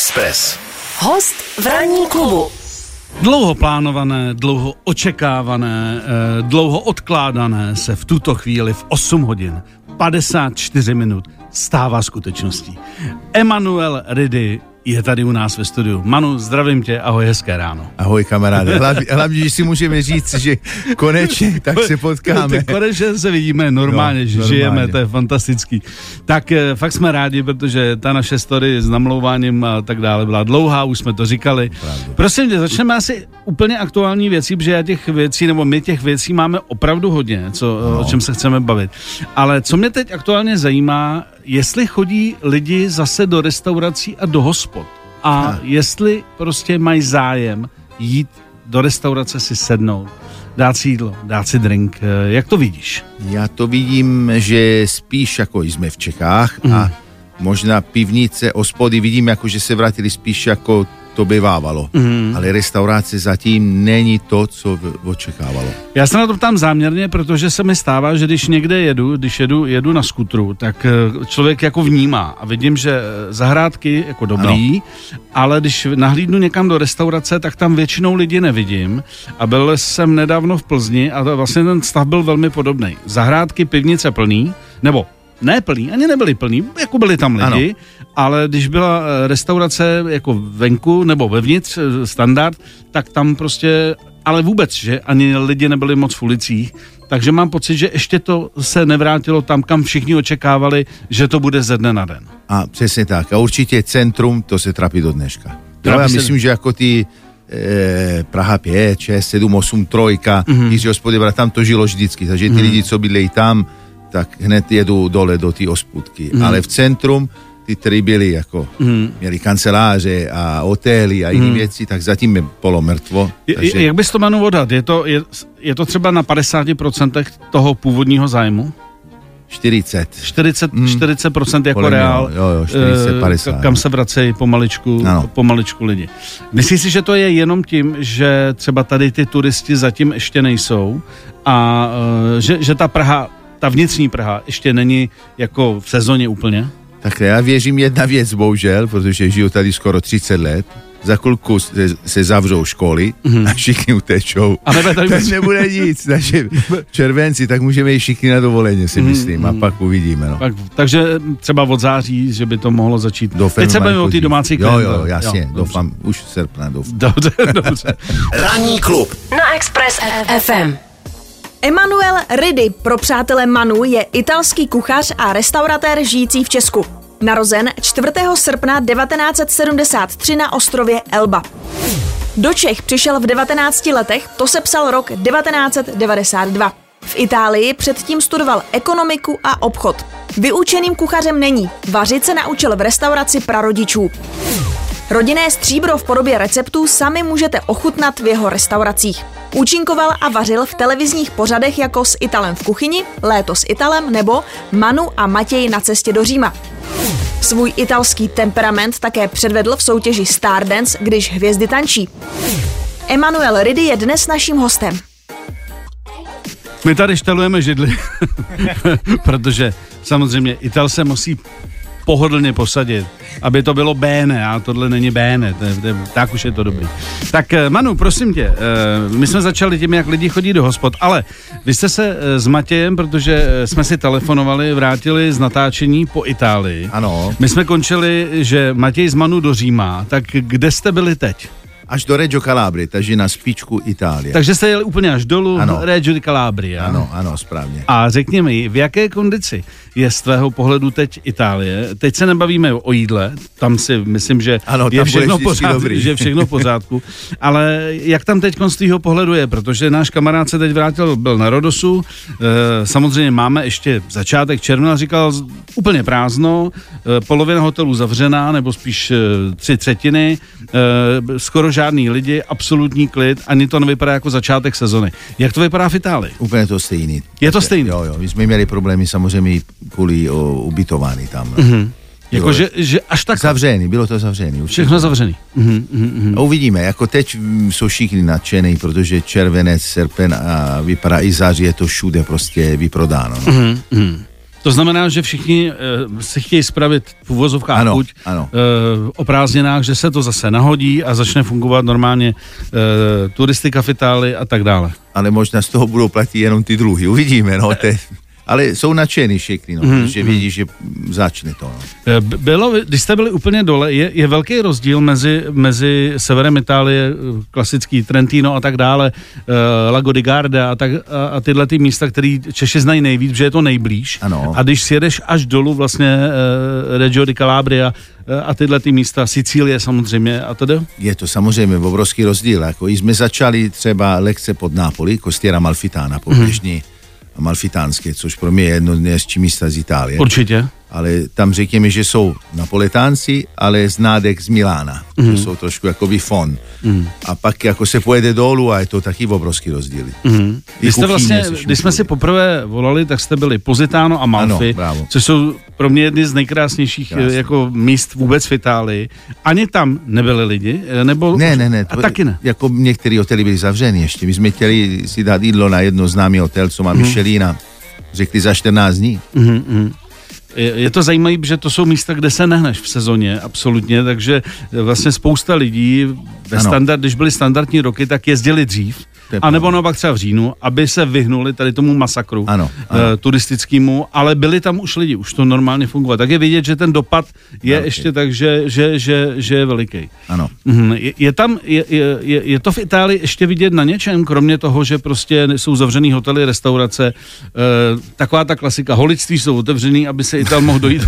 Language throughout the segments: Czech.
Express. Host v ranní klubu. Dlouho plánované, dlouho očekávané, eh, dlouho odkládané se v tuto chvíli v 8 hodin 54 minut stává skutečností. Emanuel Ridy je tady u nás ve studiu. Manu, zdravím tě, ahoj, hezké ráno. Ahoj kamaráde, hlavně, hlavně že si můžeme říct, že konečně tak se potkáme. konečně se vidíme normálně, no, že normálně. žijeme, to je fantastický. Tak eh, fakt jsme rádi, protože ta naše story s namlouváním a tak dále byla dlouhá, už jsme to říkali. Pravdu. Prosím tě, začneme asi úplně aktuální věcí, protože já těch věcí, nebo my těch věcí máme opravdu hodně, co, no. o čem se chceme bavit. Ale co mě teď aktuálně zajímá, jestli chodí lidi zase do restaurací a do hospod a ha. jestli prostě mají zájem jít do restaurace si sednout, dát si jídlo, dát si drink. Eh, jak to vidíš? Já to vidím, že spíš jako jsme v Čechách mm. a mhm. možná pivnice, ospody vidím jako, že se vrátili spíš jako to bývávalo. Mm. Ale restaurace zatím není to, co očekávalo. Já se na to ptám záměrně, protože se mi stává, že když někde jedu, když jedu, jedu na skutru, tak eh, člověk jako vnímá a vidím, že eh, zahrádky jako dobrý, ano. ale když nahlídnu někam do restaurace, tak tam většinou lidi nevidím. A byl jsem nedávno v Plzni a to vlastně ten stav byl velmi podobný. Zahrádky, pivnice plný, nebo ne plný, ani nebyli plný, jako byli tam lidi, ano. Ale když byla eh, restaurace jako venku nebo vevnitř, eh, standard, tak tam prostě, ale vůbec, že ani lidi nebyli moc v ulicích, takže mám pocit, že ještě to se nevrátilo tam, kam všichni očekávali, že to bude ze dne na den. A přesně tak. A určitě centrum, to se trapí do dneška. Já myslím, že jako ty e, Praha 5, 6, 7, 8, 3, mm-hmm. Jiří hospody, tam to žilo vždycky. Takže ty mm-hmm. lidi, co bydlejí tam, tak hned jedu dole do té osputky. Mm. Ale v centrum ty, kteří byli jako, mm. měli kanceláře a hotely a jiné mm. věci, tak zatím je polomrtvo. Takže... Jak bys to Manu odhad? Je to, je, je to třeba na 50% toho původního zájmu? 40. 40, mm. 40% jako Kolem reál, jo, jo, 40, 50, eh, kam se vracejí pomaličku, ano. pomaličku lidi. Myslíš si, že to je jenom tím, že třeba tady ty turisti zatím ještě nejsou a uh, že, že ta Praha ta vnitřní Praha ještě není jako v sezóně úplně? Tak já věřím jedna věc, bohužel, protože žiju tady skoro 30 let. Za chvilku se, se zavřou školy mm-hmm. a všichni utečou. A nebude tady tak nebude nic. Takže červenci, tak můžeme jít všichni na dovoleně, si mhm, myslím, mm-hmm. a mhm. pak uvidíme. No. Tak, takže třeba od září, že by to mohlo začít. Doufám, Teď se bavíme o té domácí Jo, jo, jasně, jo, doufám, už srpna doufám. Dobře, dobře. Ranní klub na Express FM. Emanuel Ridy, pro přátele Manu, je italský kuchař a restauratér žijící v Česku. Narozen 4. srpna 1973 na ostrově Elba. Do Čech přišel v 19 letech, to se psal rok 1992. V Itálii předtím studoval ekonomiku a obchod. Vyučeným kuchařem není, vařit se naučil v restauraci prarodičů. Rodinné stříbro v podobě receptů sami můžete ochutnat v jeho restauracích. Účinkoval a vařil v televizních pořadech jako s Italem v kuchyni, Léto s Italem nebo Manu a Matěj na cestě do Říma. Svůj italský temperament také předvedl v soutěži Stardance, když hvězdy tančí. Emanuel Ridy je dnes naším hostem. My tady štelujeme židli, protože samozřejmě Ital se musí pohodlně posadit, aby to bylo béne, a tohle není béne, to je, to je, tak už je to dobrý. Tak eh, Manu, prosím tě, eh, my jsme začali tím, jak lidi chodí do hospod, ale vy jste se eh, s Matějem, protože jsme si telefonovali, vrátili z natáčení po Itálii. Ano. My jsme končili, že Matěj z Manu do Říma, tak kde jste byli teď? Až do Reggio Calabria, takže na špičku Itálie. Takže jste jeli úplně až dolů ano. Reggio Calabria. Ano, ano, správně. A řekni mi, v jaké kondici je z tvého pohledu teď Itálie? Teď se nebavíme o jídle, tam si myslím, že ano, je všechno pořádku, že všechno v pořádku, ale jak tam teď z tvého pohledu je, protože náš kamarád se teď vrátil, byl na Rodosu, e, samozřejmě máme ještě začátek června, říkal úplně prázdno, e, polovina hotelů zavřená, nebo spíš e, tři třetiny, e, skoro žádný lidi, absolutní klid, ani to nevypadá jako začátek sezony. Jak to vypadá v Itálii? Úplně to stejný. Je to stejný? Jo, jo, my jsme měli problémy samozřejmě kvůli o, ubytování tam. Mm-hmm. Jako, že, že až tak... Zavřený, bylo to zavřený. Určitě. Všechno zavřený. Mm-hmm, mm-hmm. A uvidíme, jako teď jsou všichni nadšený, protože červenec, srpen a vypadá i září, je to všude prostě vyprodáno. No. Mm-hmm. To znamená, že všichni uh, si chtějí spravit v uvozovkách ano, chuť ano. Uh, o prázdninách, že se to zase nahodí a začne fungovat normálně uh, turistika v Itálii a tak dále. Ale možná z toho budou platit jenom ty druhy. Uvidíme, no. Te, ale jsou nadšení všichni, no, mm, že vědí, že začne to. No. Bylo, když jste byli úplně dole, je, je velký rozdíl mezi, mezi severem Itálie, klasický Trentino a tak dále, uh, Lago di Garda a, tak, a, a tyhle ty místa, které Češi znají nejvíc, že je to nejblíž. Ano. A když sjedeš až dolů vlastně uh, Reggio di Calabria, a tyhle ty místa, Sicílie samozřejmě a tedy? Je to samozřejmě obrovský rozdíl. Jako jsme začali třeba lekce pod Nápoli, Costiera Malfitana, poběžní mm malfitánské, což pro mě je jedno z nejhezčích místa z Itálie. Určitě ale tam řekněme, že jsou napoletánci, ale z nádek z Milána, mm. jsou trošku jakoby fon. Mm. A pak jako se pojede dolů a je to taky obrovský rozdíl. Mm. Vy jste vlastně, když jsme si poprvé volali, tak jste byli Pozitano a Malfi, ano, což jsou pro mě jedny z nejkrásnějších Krásný. jako míst vůbec v Itálii. Ani tam nebyli lidi, nebo... Ne, ne, ne. A taky ne. Jako některé hotely byly zavřeny ještě. My jsme chtěli si dát jídlo na jedno známý hotel, co má mm. Michelina. Řekli za 14 dní. Mm-hmm. Je, je to zajímavé, že to jsou místa, kde se nehneš v sezóně, absolutně, takže vlastně spousta lidí ve standard, když byly standardní roky, tak jezdili dřív a nebo naopak třeba v říjnu, aby se vyhnuli tady tomu masakru ano, eh, ano. turistickému, ale byli tam už lidi, už to normálně funguje. Tak je vidět, že ten dopad je velký. ještě tak, že, že, že, že je veliký. Ano. Mhm. Je, je tam, je, je, je to v Itálii ještě vidět na něčem, kromě toho, že prostě jsou zavřený hotely, restaurace, e, taková ta klasika, holictví jsou otevřený, aby se Ital mohl dojít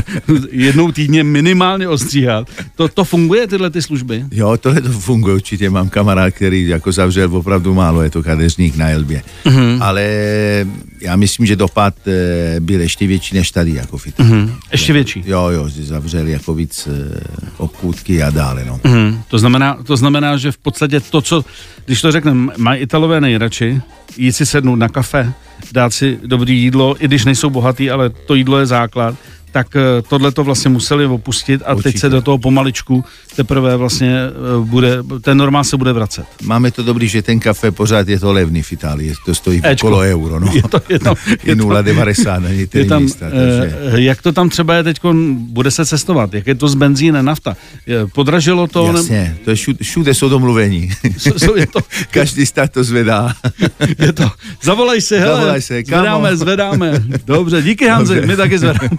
jednou týdně minimálně ostříhat. To, to funguje, tyhle ty služby? Jo, tohle to funguje určitě. Mám kamarád, který jako zavřel opravdu opravdu málo, je to kadeřník na Elbě. Mm-hmm. Ale já myslím, že dopad eh, byl ještě větší než tady, jako v Mm-hmm. Ještě větší? Jo, jo, zavřeli jako víc eh, obchůdky a dále, no. Mm-hmm. To, znamená, to znamená, že v podstatě to, co, když to řekneme, mají Italové nejradši, jít si sednout na kafe, dát si dobrý jídlo, i když nejsou bohatý, ale to jídlo je základ, tak eh, tohle to vlastně museli opustit a Určitě. teď se do toho pomaličku teprve vlastně eh, bude, ten normál se bude vracet. Máme to dobrý, že ten kafe pořád je to levný v Itálii, to stojí Ečko. okolo euro, no. Je to, je to, je 0,90 na je tam, místa, takže... Jak to tam třeba je teď, bude se cestovat, jak je to z benzíne, nafta, podražilo to? Jasně, ne... to je všude, všude jsou domluvení. So, je to... Každý stát to zvedá. je to, zavolej se, hele, zavolej se, zvedáme, zvedáme. Dobře, díky Hanzi, Dobře. my taky zvedáme.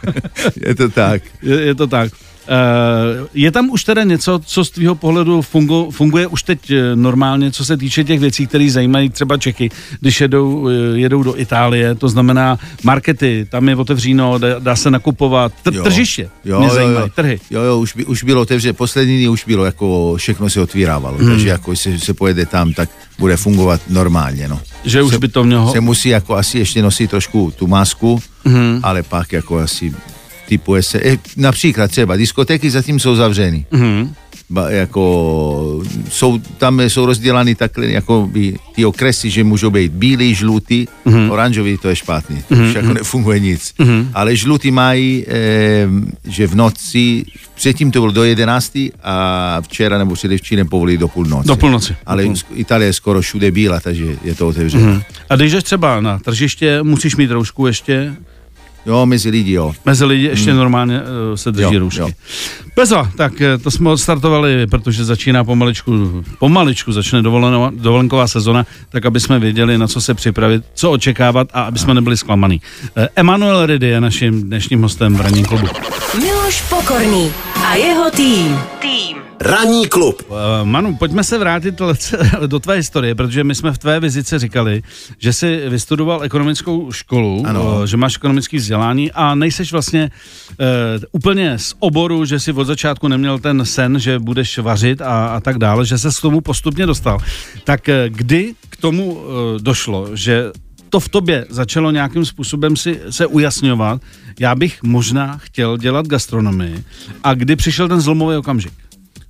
je to tak. Je, je to tak. Uh, je tam už teda něco, co z tvého pohledu fungu, funguje už teď eh, normálně, co se týče těch věcí, které zajímají třeba Čechy, když jedou, eh, jedou do Itálie, to znamená markety, tam je otevříno, dá, dá se nakupovat, tr- jo, tržiště, jo, mě jo, zajímají, jo, trhy. Jo, jo, už, by, už bylo otevřené, poslední dny už bylo, jako všechno se otvírávalo, hmm. takže jako se, se pojede tam, tak bude fungovat normálně, no. Že už se, by to mělo... Se musí jako asi ještě nosit trošku tu masku, hmm. ale pak jako asi typu se, eh, například třeba diskotéky zatím jsou zavřeny. Mm-hmm. Ba, jako, jsou, tam jsou rozdělány takhle jako by ty okresy, že můžou být bílý, žlutý, mm-hmm. oranžový to je špatný, to mm-hmm. už jako nefunguje nic. Mm-hmm. Ale žlutý mají, e, že v noci, předtím to bylo do 11 a včera nebo předevčírem povolili do půlnoci. Do půlnoci. Ale mm-hmm. Itálie je skoro všude bílá, takže je to otevřené. Mm-hmm. A když jdeš třeba na tržiště, musíš mít roušku ještě? Jo, mezi lidi, jo. Mezi lidi ještě hmm. normálně uh, se drží jo, roušky. Jo. Bezo, tak eh, to jsme odstartovali, protože začíná pomaličku, pomaličku začne dovolenková sezona, tak aby jsme věděli, na co se připravit, co očekávat a aby jsme nebyli zklamaný. Uh, Emanuel Ridy je naším dnešním hostem v Ranním klubu. Miloš Pokorný a jeho tým. Tým. Ranní klub. Uh, Manu, pojďme se vrátit do tvé historie, protože my jsme v tvé vizice říkali, že jsi vystudoval ekonomickou školu, ano. že máš ekonomické vzdělání a nejseš vlastně uh, úplně z oboru, že si od začátku neměl ten sen, že budeš vařit a, a tak dále, že se k tomu postupně dostal. Tak uh, kdy k tomu uh, došlo, že to v tobě začalo nějakým způsobem si se ujasňovat, já bych možná chtěl dělat gastronomii a kdy přišel ten zlomový okamžik?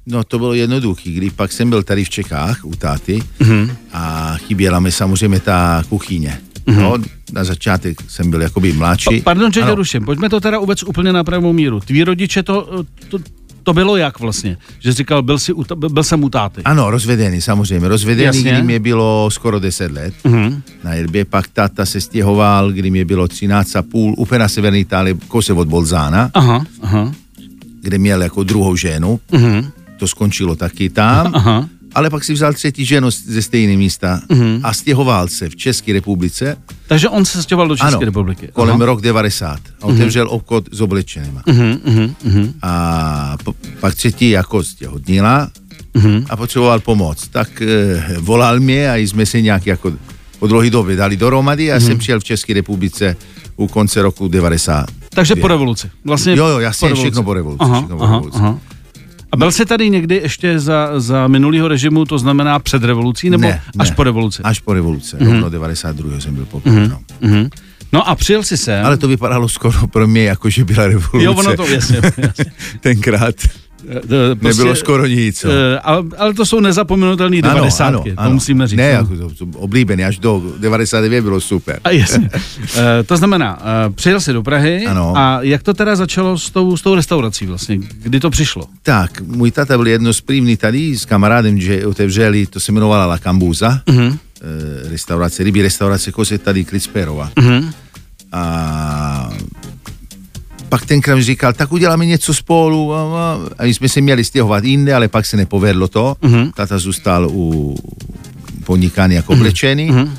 No to bylo jednoduché, když pak jsem byl tady v Čechách u táty mm-hmm. a chyběla mi samozřejmě ta kuchyně. Mm-hmm. No, na začátek jsem byl jakoby mladší. Pa, pardon, že tě ruším, pojďme to teda vůbec úplně na pravou míru. Tví rodiče to, to to bylo jak vlastně? Že říkal, byl, si, byl jsem u táty. Ano, rozvedený, samozřejmě. Rozvedený, Jasně. kdy mě bylo skoro 10 let uh-huh. na Elbě, pak táta se stěhoval, kdy mě bylo 13 a půl, úplně na severní Itálii, kousek od Bolzána, aha, aha. kde měl jako druhou ženu. Uh-huh. To skončilo taky tam. Aha ale pak si vzal třetí ženu ze stejné místa mm-hmm. a stěhoval se v České republice. Takže on se stěhoval do České ano, republiky. kolem Aha. rok 90. A otevřel mm-hmm. obchod s oblečenýma. Mm-hmm. A po, pak třetí jako stěhodnila mm-hmm. a potřeboval pomoc. Tak e, volal mě a jsme se nějak jako po dlouhé době dali dohromady a mm-hmm. jsem přijel v České republice u konce roku 90. Takže po revoluci. Vlastně jo, jo, jasně, po všechno po revoluci. Aha, všechno po aha, revoluci. Aha. A byl jsi tady někdy ještě za, za minulého režimu, to znamená před revolucí, nebo ne, až ne, po revoluci? Až po revoluci, mm-hmm. rovno 92. jsem byl poprvé. Mm-hmm. No. Mm-hmm. No a přijel si sem. Ale to vypadalo skoro pro mě, jako že byla revoluce. Jo, ono to, jasně. jasně. Tenkrát. Prostě, Nebylo skoro nic. Uh, ale, ale to jsou nezapomenutelné 90. Ano, ano, to musíme říct. Ne, no. jako to, to oblíbený, až do 99 bylo super. A jasně. uh, to znamená, uh, přijel jsi do Prahy ano. a jak to teda začalo s tou, s tou restaurací vlastně? Kdy to přišlo? Tak, můj tata byl jedno z první tady s kamarádem, že otevřeli, to se jmenovala La Cambuza, uh-huh. uh, restaurace, rybí restaurace, kose tady Klitsperova. Uh-huh. A pak tenkrát říkal, tak uděláme něco spolu a, a my jsme se měli stěhovat jinde, ale pak se nepovedlo to. Uh-huh. Tata zůstal u podnikání jako oblečený. Uh-huh.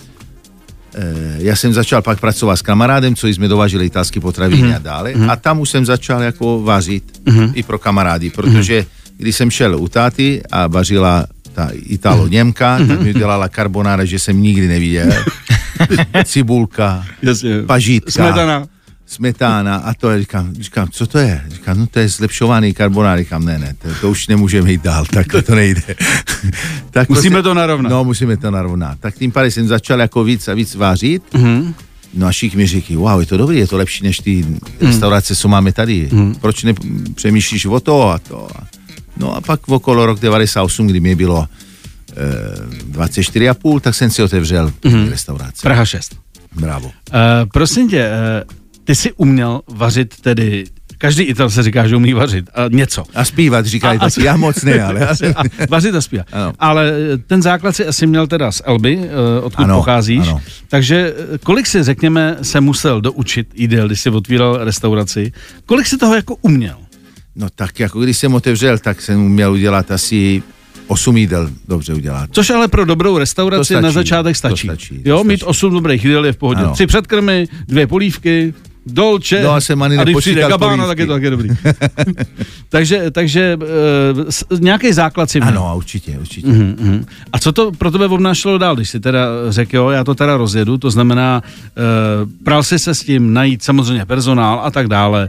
E, já jsem začal pak pracovat s kamarádem, co jsme dováželi italské potraviny uh-huh. a dále. Uh-huh. A tam už jsem začal jako vařit uh-huh. i pro kamarády, protože uh-huh. když jsem šel u táty a vařila ta Italo Němka, tak mi dělala carbonara, že jsem nikdy neviděl. Cibulka, pažitka. Smetana smetána a to je, říkám, říkám, co to je? Říkám, no to je zlepšovaný karbonát, říkám, ne, ne, to, to už nemůžeme jít dál, tak to nejde. tak musíme prostě, to narovnat. No, musíme to narovnat. Tak tím pádem jsem začal jako víc a víc vářit. Mm-hmm. No a všichni mi říkají, wow, je to dobrý, je to lepší než ty mm. restaurace, co máme tady. Mm. Proč nepřemýšlíš o to a to? No a pak v okolo rok 98, kdy mi bylo e, 24,5, tak jsem si otevřel mm. restauraci. Praha 6. Bravo. Uh, prosím tě, uh, ty jsi uměl vařit tedy Každý Ital se říká, že umí vařit. A něco. A zpívat říkají a, taky. Já moc ne, ale... a, vařit a zpívat. Ano. Ale eh, ten základ si asi měl teda z Elby, eh, odkud ano, pocházíš. Ano. Takže eh, kolik si, řekněme, se musel doučit jídel, když jsi otvíral restauraci? Kolik si toho jako uměl? No tak jako když jsem otevřel, tak jsem uměl udělat asi 8 jídel dobře udělat. Což ale pro dobrou restauraci stačí, na začátek stačí. To stačí jo, to mít 8 dobrých jídel je v pohodě. Ano. Tři předkrmy, dvě polívky, Dolce. No a jsem ani a když přijde tak je to taky dobrý. takže takže uh, nějaký základ si měl. Ano, určitě, určitě. Uh-huh, uh-huh. A co to pro tebe obnášelo dál, když si teda řekl, jo, já to teda rozjedu, to znamená, uh, pral si se s tím najít samozřejmě personál a tak dále,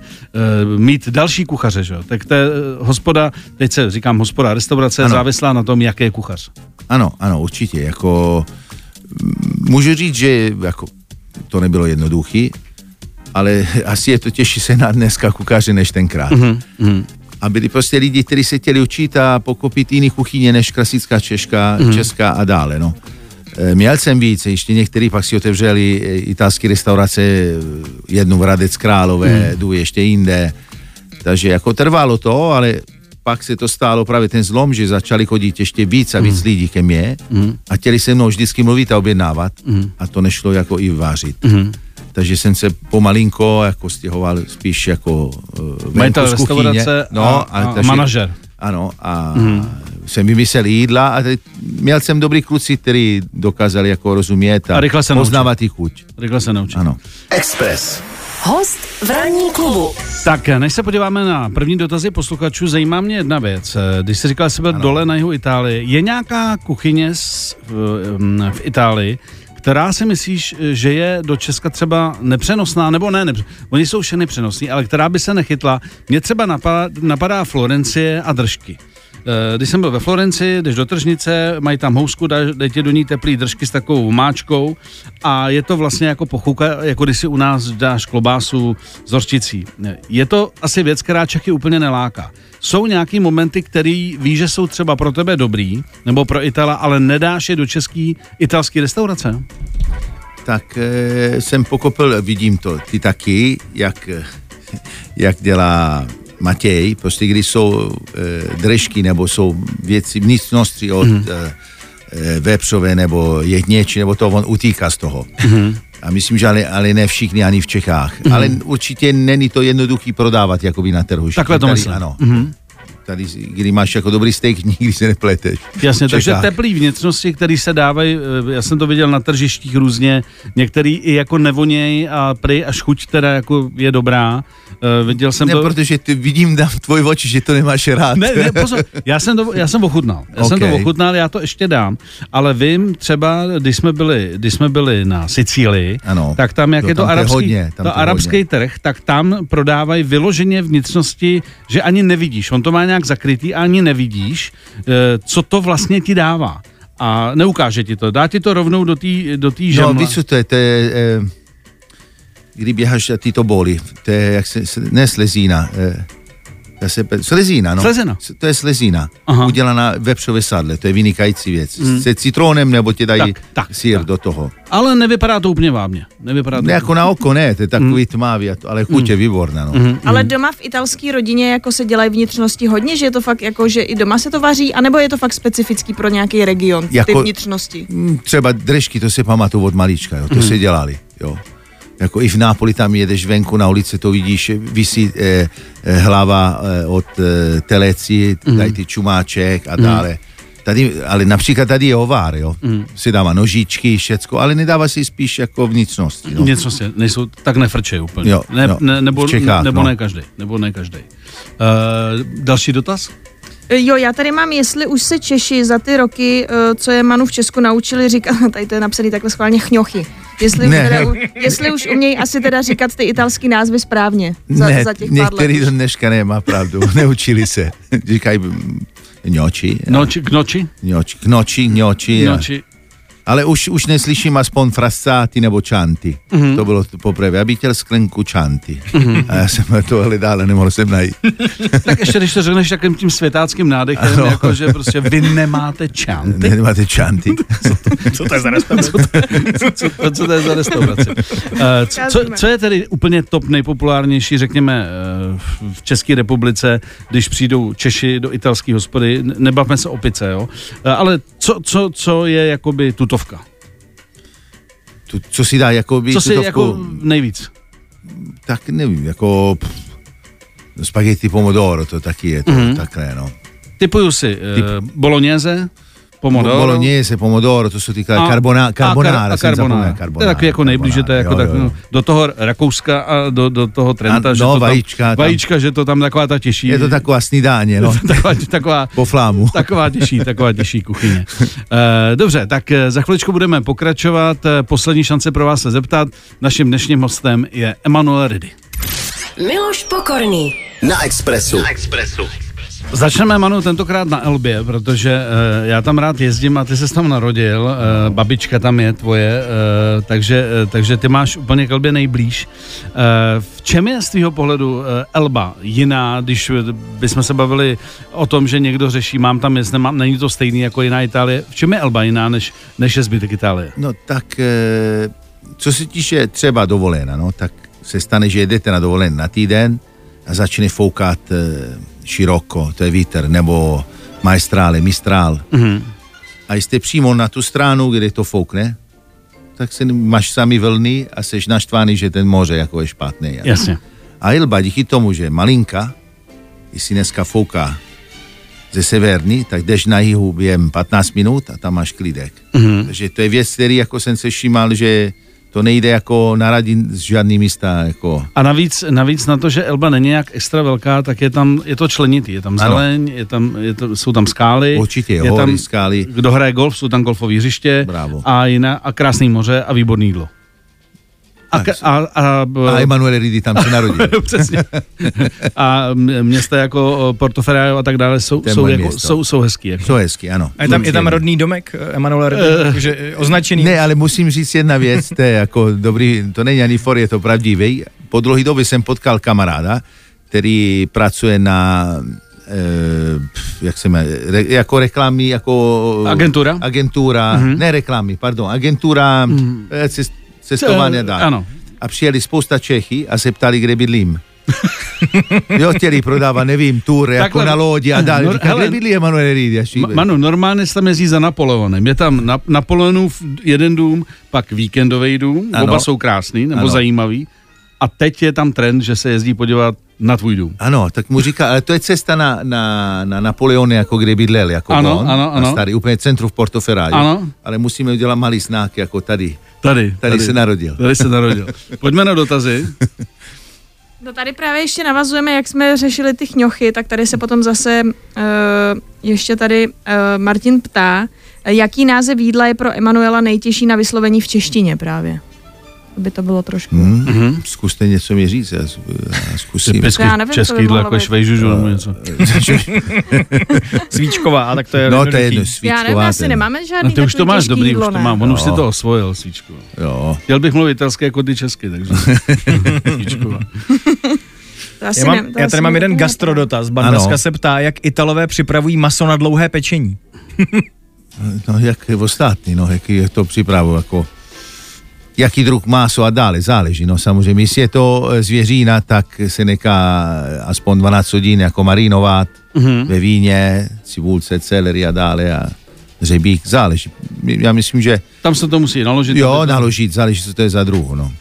uh, mít další kuchaře, že jo? Tak to uh, hospoda, teď se říkám hospoda, restaurace ano. závislá na tom, jaký je kuchař. Ano, ano, určitě, jako můžu říct, že jako to nebylo jednoduché, ale asi je to těžší se na dneska kuchaře než tenkrát. Mm-hmm. A byli prostě lidi, kteří se chtěli učit a pokopit jiný kuchyně než klasická češka, mm-hmm. česká a dále. No. E, měl jsem víc, ještě někteří pak si otevřeli e, italské restaurace, e, jednu v Hradec Králové, mm. jdu ještě jinde. Takže jako trvalo to, ale pak se to stálo právě ten zlom, že začali chodit ještě víc a víc mm. lidí ke mně mm. a chtěli se mnou vždycky mluvit a objednávat mm. a to nešlo jako i vářit. Mm takže jsem se pomalinko jako stěhoval spíš jako uh, Majitel restaurace no, a, a, a takže, manažer. Ano, a mm. jsem vymyslel jídla a teď měl jsem dobrý kluci, který dokázali jako rozumět a, a rychle se poznávat i chuť. Rychle se naučit. Ano. Express. Host v ranní klubu. Tak, než se podíváme na první dotazy posluchačů, zajímá mě jedna věc. Když jsi říkal, že jsi byl ano. dole na jihu Itálie, je nějaká kuchyně v, v Itálii, která si myslíš, že je do Česka třeba nepřenosná, nebo ne, nepř... oni jsou všechny přenosní, ale která by se nechytla. Mně třeba napadá, napadá Florencie a držky. Eh, když jsem byl ve Florenci, jdeš do tržnice, mají tam housku, dají tě do ní teplý držky s takovou máčkou a je to vlastně jako pochuka, jako když si u nás dáš klobásu s horčicí. Je to asi věc, která Čechy úplně neláká. Jsou nějaký momenty, který víš, že jsou třeba pro tebe dobrý, nebo pro Itala, ale nedáš je do český italský restaurace? Tak e, jsem pokopil, vidím to, ty taky, jak, jak dělá Matěj, prostě když jsou e, držky nebo jsou věci vnitřnosti od mm. e, vepřové nebo jedněči, nebo to on utíká z toho. Mm. A myslím, že ale, ale ne všichni ani v Čechách. Mm. Ale určitě není to jednoduchý prodávat jakoby na trhu. Takhle to myslím. Ano. Mm tady, kdy máš jako dobrý steak, nikdy se nepleteš. Jasně, takže teplý vnitřnosti, které se dávají, eh, já jsem to viděl na tržištích různě, některý i jako nevoněj a prý až chuť teda jako je dobrá. Uh, viděl jsem ne, to... protože ty vidím v tvoj oči, že to nemáš rád. Ne, ne, pozor, já jsem, to, já jsem ochutnal. Já okay. jsem to ochutnal, já to ještě dám. Ale vím třeba, když jsme byli, když jsme byli na Sicílii, ano, tak tam, jak to, je to arabský, hodně, to, to arabský hodně. trh, tak tam prodávají vyloženě vnitřnosti, že ani nevidíš. On to má nějak zakrytý a ani nevidíš, eh, co to vlastně ti dává. A neukáže ti to. Dá ti to rovnou do té do tý žemle. No, víš, co to je? To je eh, kdy běháš a ty to bolí. To je, jak se, ne slezína, eh, se, slezína, no. Slezina. To je slezína. Aha. Udělaná vepřové sadle, to je vynikající věc. Mm. Se citrónem nebo ti dají tak, tak, sír tak. do toho. Ale nevypadá to úplně vábně. Nevypadá to ne, jako na oko ne, to je takový mm. tmavý, ale chuť je mm. výborná. No. Mm. Ale doma v italské rodině jako se dělají vnitřnosti hodně, že je to fakt jako, že i doma se to vaří, anebo je to fakt specifický pro nějaký region, jako, ty vnitřnosti? Mm, třeba držky, to si pamatuju od malička, jo, to mm. se dělali. Jo jako i v Nápoli tam jedeš venku na ulici, to vidíš, visí eh, eh, hlava eh, od eh, teleci, mm. tady ty čumáček a mm. dále. Tady, ale například tady je ovár, jo. Mm. Si dává nožičky, všecko, ale nedává si spíš jako vnitřnosti. No. Vnitřnosti, nejsou, tak nefrčej úplně. Jo, ne, jo, ne, nebo, Čechách, nebo no. ne každý, nebo ne každý. Uh, další dotaz? Jo, já tady mám, jestli už se Češi za ty roky, co je Manu v Česku naučili říkat, tady to je napsaný takhle schválně chňochy. Jestli, ne. teda, jestli už umějí asi teda říkat ty italský názvy správně za, ne, za těch některý do dneška nemá pravdu, neučili se. Říkají ňoči. Noči, k noči? Ňoči, k noči, ňoči. Ňoči. Ale už, už neslyším aspoň frassáty nebo čanty. Mm-hmm. To bylo poprvé. Já bych chtěl sklenku čanty. Mm-hmm. A já jsem to hledal, ale nemohl jsem najít. tak ještě, když to řekneš takým tím světáckým nádechem, ano. jako že prostě vy nemáte čanty. Nemáte čanty. co, to, co to je za restaurace? co, co, co, co to je za restaurace? Uh, co, co je tedy úplně top nejpopulárnější, řekněme, uh, v České republice, když přijdou Češi do italské hospody? Nebavme se o pice, jo? Uh, ale co, co, co je jakoby tuto tutovka. Tu, co si dá jako by Co si jako nejvíc? Tak nevím, jako pff, spaghetti pomodoro, to taky je to mm-hmm. takhle, no. Typuju si Typ... uh, bolognese, pomodoro. Bolognese, pomodoro, to jsou ty carbona, carbonara. A, kar, a carbonara. carbonara. To je taky jako nejblíže, to je jako jo, tak, jo. do toho Rakouska a do, do toho Trenta, a, že no, to vajíčka, tam, vajíčka, že to tam taková ta těžší. Je to taková snídáně, no. taková, taková, po flámu. Taková těžší, taková těžší kuchyně. uh, dobře, tak eh, za chviličku budeme pokračovat. Eh, poslední šance pro vás se zeptat. Naším dnešním hostem je Emanuel Ridy. Miloš Pokorný. Na Expressu. Na Expressu. Začneme, Manu, tentokrát na Elbě, protože uh, já tam rád jezdím a ty se tam narodil, uh, babička tam je tvoje, uh, takže, uh, takže ty máš úplně k Elbě nejblíž. Uh, v čem je z tvého pohledu uh, Elba jiná, když bychom se bavili o tom, že někdo řeší, mám tam jet, nemám, není to stejný jako jiná Itálie. V čem je Elba jiná, než, než je zbytek Itálie? No tak, uh, co se týče třeba dovolena, no, tak se stane, že jedete na dovolen na týden a začne foukat uh, široko, to je vítr, nebo majstrále, mistrál. Mm-hmm. A jste přímo na tu stranu, kde to foukne, tak se máš sami vlny a seš naštvaný, že ten moře jako je špatný. Jasně. A Ilba díky tomu, že je malinka, jestli dneska fouká ze severní, tak jdeš na jihu během 15 minut a tam máš klidek. Mm-hmm. Takže to je věc, který jako jsem se všímal, že to nejde jako naradit z žádný místa. Jako. A navíc, navíc na to, že Elba není nějak extra velká, tak je tam, je to členitý, je tam zeleň, je tam, je to, jsou tam skály. Určitě, je hory, tam, skály. Kdo hraje golf, jsou tam golfové hřiště Bravo. a, jiná, a krásný moře a výborný jídlo. A, a, a, a Emanuele Ridi tam se narodil. Přesně. A města jako Portoferraio a tak dále jsou, jsou, jako, jsou, jsou hezký. Jako. Jsou hezký, ano. A je tam, je tam rodný domek eh, Emanuele Ridi, uh, že eh, označený? Ne, ale musím říct jedna věc, to je jako dobrý, to není ani for, je to pravdivý. Po dlouhé době jsem potkal kamaráda, který pracuje na jak se jmenuje, re, jako reklamy, jako... Agentura? Agentura, mm-hmm. ne reklamy, pardon, agentura mm-hmm cestování a dál. Ano. A přijeli spousta Čechy a se ptali, kde bydlím. jo, který prodává, nevím, tour jako Takhle- na lodi a dále. No, Říká, hele- kde bydlí Emanuele Ridi? Až Ma- Manu, normálně se tam jezdí za Napoleonem. Je tam na, Napoleonův jeden dům, pak víkendový dům, Ano. oba jsou krásný nebo Ano. zajímavý. A teď je tam trend, že se jezdí podívat na tvůj dům. Ano, tak mu říká, ale to je cesta na, na, na Napoleone, jako kde bydlel, jako Ano, on, ano, ano. Na starý, úplně centru v Portoferraio. Ano. Ale musíme udělat malý znak, jako tady. Tady, Tady se narodil. Tady se narodil. Pojďme na dotazy. No tady právě ještě navazujeme, jak jsme řešili ty chňochy, tak tady se potom zase uh, ještě tady uh, Martin ptá, eh, jaký název jídla je pro Emanuela nejtěžší na vyslovení v češtině právě. Aby to bylo trošku. Hmm? Mhm. Zkuste něco mi říct, já, já zkusím. Typicky Já nevím, český jídlo jako švejžužu nebo něco. Svíčková, tak to je no, to je jedno, svíčková. Já nevím, asi ten- nemáme žádný No ty už to máš dobrý, jídlo, už to mám. On už si Jo. to osvojil, svíčku. Jo. Chtěl bych mluvit italské jako ty česky, takže svíčková. To asi Já, mám, ne, to já asi tady mám jeden gastrodotaz. Bandaska se ptá, jak Italové připravují maso na dlouhé pečení. No, jak ostatní, no, jaký je to přípravu, jako jaký druh maso a dále, záleží, no samozřejmě, jestli je to eh, zvěřína, tak se nechá aspoň 12 hodin jako marinovat Mhm. ve víně, cibulce, celery a dále a řebík, záleží. Já myslím, že Tam se to musí naložit. jo, naložit, záleží, co to je za druh, no.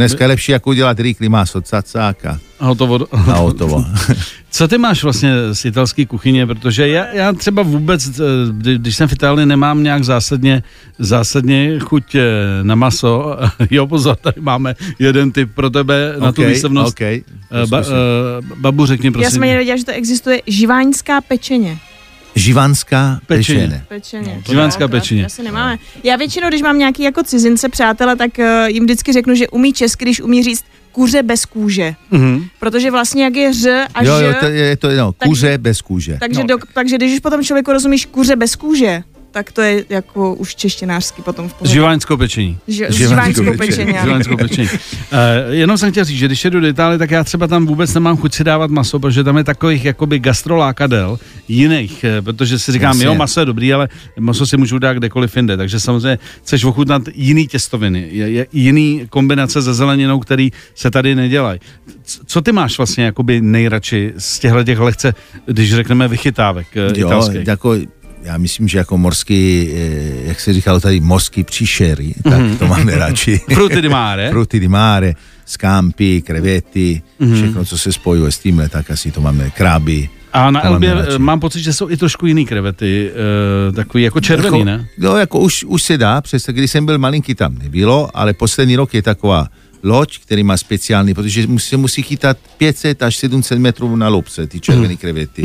Dneska je lepší jako udělat rychlý maso, cacák a, hotovo. a hotovo. Co ty máš vlastně z italské kuchyně? Protože já, já třeba vůbec, eh, kdy- když jsem v Itálii, nemám nějak zásadně, zásadně chuť eh, na maso. jo, pozor, tady máme jeden typ pro tebe na tu OK, výsevnost. OK, Eh, Ba, babu, řekni Já prosím. jsem ani nevěděla, že to existuje živáňská pečeně. Živanská Pečeně. pečeně. Pečeně. No, živánská to asi- pečeně. Asi nemáme. Já většinou, když mám nějaký jako cizince, přátele, tak uh, jim vždycky řeknu, že umí česky, když umí říct kuře bez kůže. Mhm. Protože vlastně jak je ř a Jo, ž, jo, to je to, no, kuře bez kůže. takže, No. do, takže když už potom člověku rozumíš kuře bez kůže, tak to je jako už češtinářský potom v pohodě. Živáňskou pečení. Ži- Živáňskou pečení. Živáňskou pečení. Uh, jenom jsem chtěl říct, že když jedu do Itálie, tak já třeba tam vůbec nemám chuť si dávat maso, protože tam je takových jakoby gastrolákadel jiných, eh, protože si říkám, Jasně. jo, maso je dobrý, ale maso si můžu dát kdekoliv jinde, takže samozřejmě chceš ochutnat jiný těstoviny, je, je, jiný kombinace se zeleninou, který se tady nedělají. Co ty máš vlastně jakoby nejradši z těchto těch lehce, když řekneme vychytávek eh, Jo, italských? jako, já myslím, že jako morský, eh, jak se říkalo tady, morský příšery, tak Mhm. to máme radši. Fruity di mare? Frutti di mare, scampi, krevety, Mhm. všechno, co se spojuje s tímhle, tak asi to máme kraby. A na Elbě eh, mám pocit, že jsou i trošku jiný krevety, uh, takový jako červený, jako, ne? No, jako už, už se dá, přesto když jsem byl malinký, tam nebylo, ale poslední rok je taková loď, který má speciální, protože se musí chytat 500 až 700 metrů na loupce, ty červené krevety,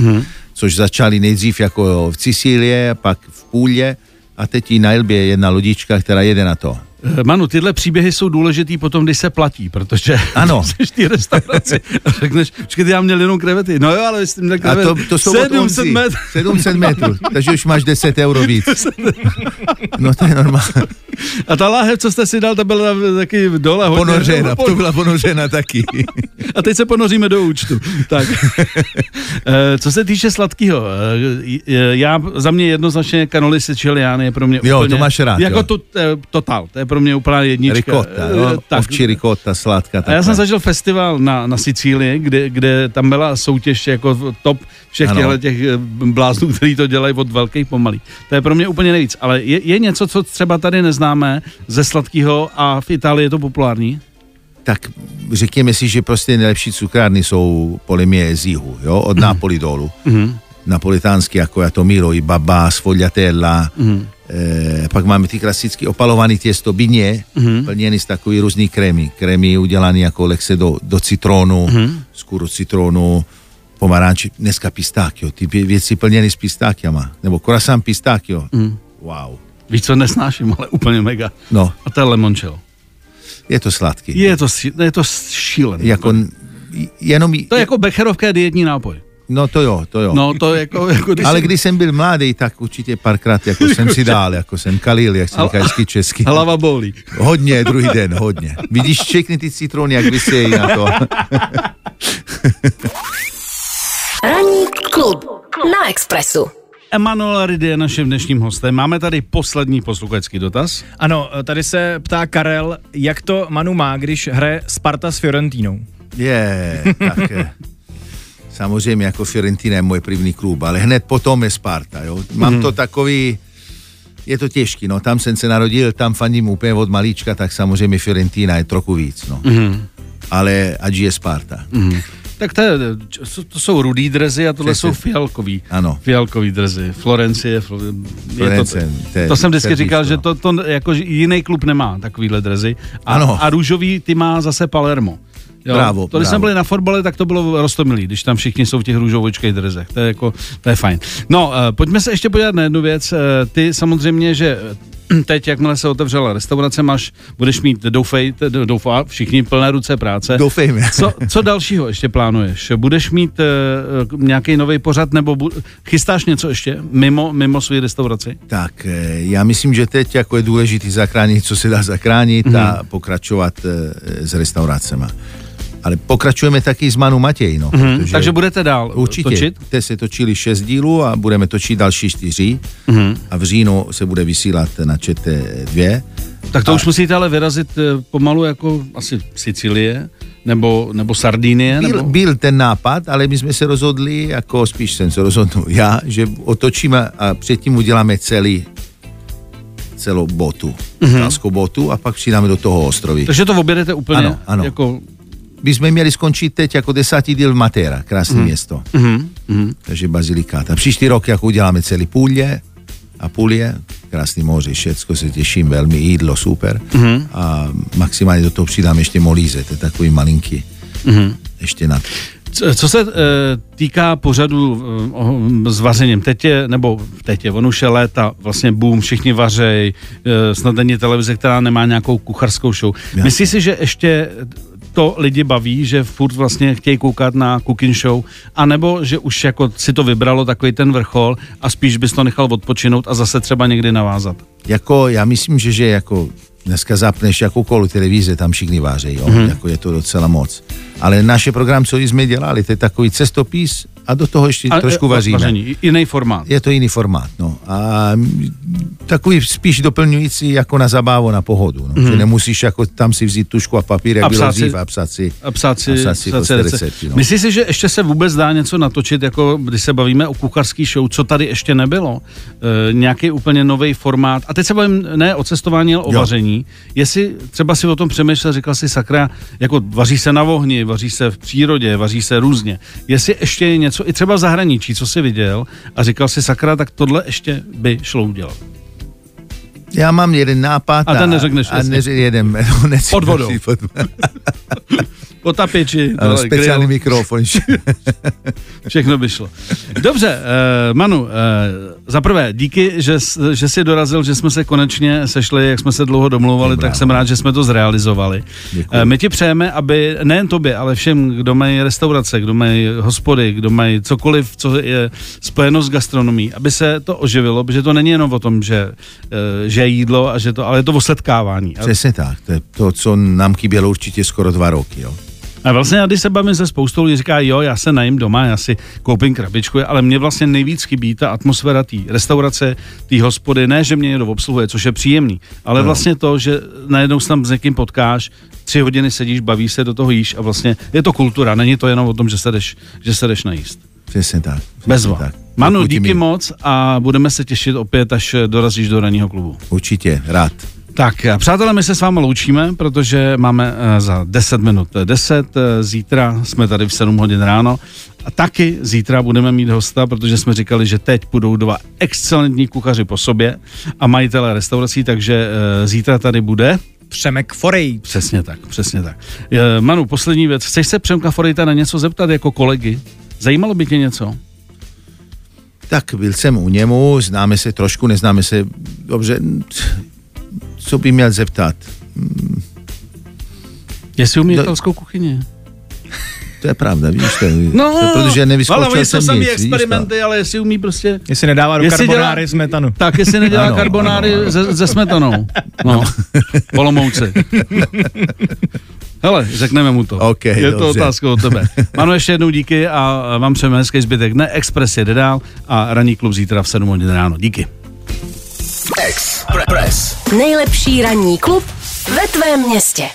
což začali nejdřív jako v Sicílie, pak v Půlě. A teď i na Elbě je jedna lodička, která jede na to. Eh, Manu, tyhle příběhy jsou důležitý potom, když se platí, protože Ano. jsi v té restauraci a řekneš, počkejte, já měl jenom krevety. No jo, ale vy jste měl A krevety. to, to jsou od 700 Honzy. metrů. 700 metrů, takže už máš 10 euro víc. No to je normální. A ta láhev, co jste si dal, ta byla taky dole. hodně- Ponořena, to byla ponořena taky. A teď se ponoříme do účtu. Tak. Eh, Co se týče sladkého, já za mě jednoznačně canoli siciliani je pro mě Jo, úplně... to máš rád, Jako jo. to, eh, total, to je pro mě úplná jednička. Ricotta, Eh, jo, tak. ovčí ricotta, sladká. A já jsem zažil festival na, na Sicílii, kde, kde tam byla soutěž jako top všech těchto těch eh, bláznů, který to dělají od velkých pomalý. To je pro mě úplně nejvíc. Ale je, je něco, co třeba tady neznáme ze sladkého a v Itálii je to populární? tak řekněme si, že prostě nejlepší cukrárny jsou mě z jihu, jo, od Napoli dolů. Mhm. Napolitánský, jako já to miluji, baba, sfogliatella, Mhm. Eh, pak máme ty klasické opalované těsto, bině, Mhm. plněný z takový různý krémy. Krémy udělané jako lehce do, do citronu, Mhm. skůru citronu, pomaranči, dneska pistákio, ty vě- věci plněné s pistákiama, nebo croissant pistákio. Mhm. Wow. Víš, co nesnáším, ale úplně mega. No, A to je limoncello. je to sladký. Je to, je to šílený. Jako, jenom, To je jako becherovka dietní nápoj. No to jo, to jo. No to jako... jako když Ale si- když jsem byl mladý, tak určitě párkrát jako jsem si dal, jako jsem kalil, jak se říká hezky česky. Hlava bolí. Hodně, druhý den, hodně. Vidíš všechny ty citrony, jak vysejí na to. Ranní klub na Expressu. Emanuel Ridy je naším dnešním hostem. Máme tady poslední posluchačský dotaz. Ano, tady se ptá Karel, jak to Manu má, když hraje Sparta s Fiorentínou. Je, tak eh, samozřejmě jako Fiorentina je můj první klub, ale hned potom je Sparta. Jo. Mám mm. to takový, je to těžký, no tam jsem se narodil, tam fandím úplně od malíčka, tak samozřejmě Fiorentina je trochu víc, no. Mm. Ale ať je Sparta. Mm. Tak to, je, to jsou rudý drezy a tohle Přesně. jsou fialkový. Ano. Fialkový drezy. Florencie. Florence, je to, to, to jsem vždycky říkal, že to, to jako jiný klub nemá takovýhle drezy. A, ano. a růžový ty má zase Palermo. Jo, bravo, to, když jsme byli na fotbale, tak to bylo rostomilý, když tam všichni jsou v těch růžovočkých drezech. To je, jako, to je fajn. No, uh, pojďme se ještě podívat na jednu věc. Uh, ty samozřejmě, že teď, jakmile se otevřela restaurace, máš, budeš mít, doufej, doufá, všichni plné ruce práce. Doufejme. Co, co dalšího ještě plánuješ? Budeš mít uh, nějaký nový pořad, nebo bu- chystáš něco ještě mimo, mimo svou restauraci? Tak, já myslím, že teď jako je důležité zachránit, co se dá zachránit mm. a pokračovat uh, s restauracemi ale pokračujeme taky s Manu Matěj. No, mm-hmm. Takže budete dál určitě. točit? Teď se točili šest dílů a budeme točit další čtyři mm-hmm. a v říjnu se bude vysílat na čete dvě. Tak to a... už musíte ale vyrazit eh, pomalu jako asi Sicílie nebo, nebo Sardinie? Byl, nebo? byl ten nápad, ale my jsme se rozhodli, jako spíš jsem se rozhodl já, že otočíme a předtím uděláme celý celou botu, mm-hmm. botu a pak přidáme do toho ostrovy. Takže to objedete úplně ano, ano. jako bychom měli skončit teď jako desátý díl v Matera, krásné mm. město. Mm. Takže bazilikáta. Příští rok jako uděláme celý Půlě a Půlě, krásný moře, všecko se těším velmi, jídlo super. Mm. A maximálně do toho přidám ještě molíze, to je takový malinký. Mm. Ještě na co se e, týká pořadu e, s vařením, teď je, nebo teď je, on už je léta, vlastně boom, všichni vařej, e, snad není televize, která nemá nějakou kucharskou show. Myslíš si, že ještě to lidi baví, že furt vlastně chtějí koukat na cooking show, anebo že už jako si to vybralo takový ten vrchol a spíš bys to nechal odpočinout a zase třeba někdy navázat? Jako, já myslím, že, že jako dneska zapneš jakoukoliv televize, tam všichni vářejí, jo? Mm-hmm. jako je to docela moc. Ale naše program, co jsme dělali, to je takový cestopis a do toho ještě a, trošku vaříme. Vaření, jiný formát. Je to jiný formát, no. A takový spíš doplňující jako na zabávu, na pohodu. No. Mm. Že nemusíš jako tam si vzít tušku a papír, jak a bylo dřív, a psát si, a psát si, a psát si, psát si recepty. No. Myslíš si, že ještě se vůbec dá něco natočit, jako když se bavíme o kucharský show, co tady ještě nebylo? E, nějaký úplně nový formát. A teď se bavím ne o cestování, ale o jo. vaření. Jestli třeba si o tom přemýšlel, říkal si sakra, jako vaří se na vohni, vaří se v přírodě, vaří se různě. Jestli ještě je něco i třeba v zahraničí, co jsi viděl a říkal si sakra, tak tohle ještě by šlo udělat. Já mám jeden nápad. A ten neřekneš. A, a neřekne jeden. Pod vodou. Pod... potapiči. Ano, speciální mikrofon. Všechno by šlo. Dobře, uh, Manu, uh, za prvé, díky, že, že jsi dorazil, že jsme se konečně sešli, jak jsme se dlouho domlouvali, tak jsem rád, že jsme to zrealizovali. Uh, my ti přejeme, aby nejen tobě, ale všem, kdo mají restaurace, kdo mají hospody, kdo mají cokoliv, co je spojeno s gastronomí, aby se to oživilo, protože to není jenom o tom, že, uh, že je jídlo, a že to, ale je to o setkávání. Přesně tak, to je to, co nám chybělo určitě skoro dva roky. Jo. A vlastně, když se bavím se spoustou lidí, říká, jo, já se najím doma, já si koupím krabičku, ale mě vlastně nejvíc chybí ta atmosféra té restaurace, té hospody, ne, že mě někdo obsluhuje, což je příjemný, ale no. vlastně to, že najednou se tam s někým potkáš, tři hodiny sedíš, bavíš se, do toho jíš a vlastně je to kultura, není to jenom o tom, že se jdeš, že se jdeš najíst. Přesně tak. Bezva. Tak. Manu, díky mi... moc a budeme se těšit opět, až dorazíš do ranního klubu. Určitě, rád. Tak, přátelé, my se s vámi loučíme, protože máme uh, za 10 minut 10, uh, zítra jsme tady v 7 hodin ráno a taky zítra budeme mít hosta, protože jsme říkali, že teď budou dva excelentní kuchaři po sobě a majitelé restaurací, takže zítra tady bude Přemek Forej. Přesně tak, přesně tak. Manu, poslední věc. Chceš se Přemka Forejta na něco zeptat jako kolegy? Zajímalo by tě něco? Tak byl jsem u němu, známe se trošku, neznáme se dobře co by měl zeptat? Hmm. Jestli umí italskou kuchyni? To je pravda, víš to, no, to, protože nevyzkoušel ale jsem samý experimenty, ale jestli umí prostě... Jestli nedává do jestli karbonáry dělá, smetanu. Tak, jestli nedělá ano, karbonáry ano. Se, se smetanou. No, polomouce. Hele, řekneme mu to. Okay, je to otázka od tebe. Manu, ještě jednou díky a vám přejeme hezký zbytek dne. Express jede dál a ranní klub zítra v 7 hodin ráno. Díky. Express. Nejlepší ranní klub ve tvém městě.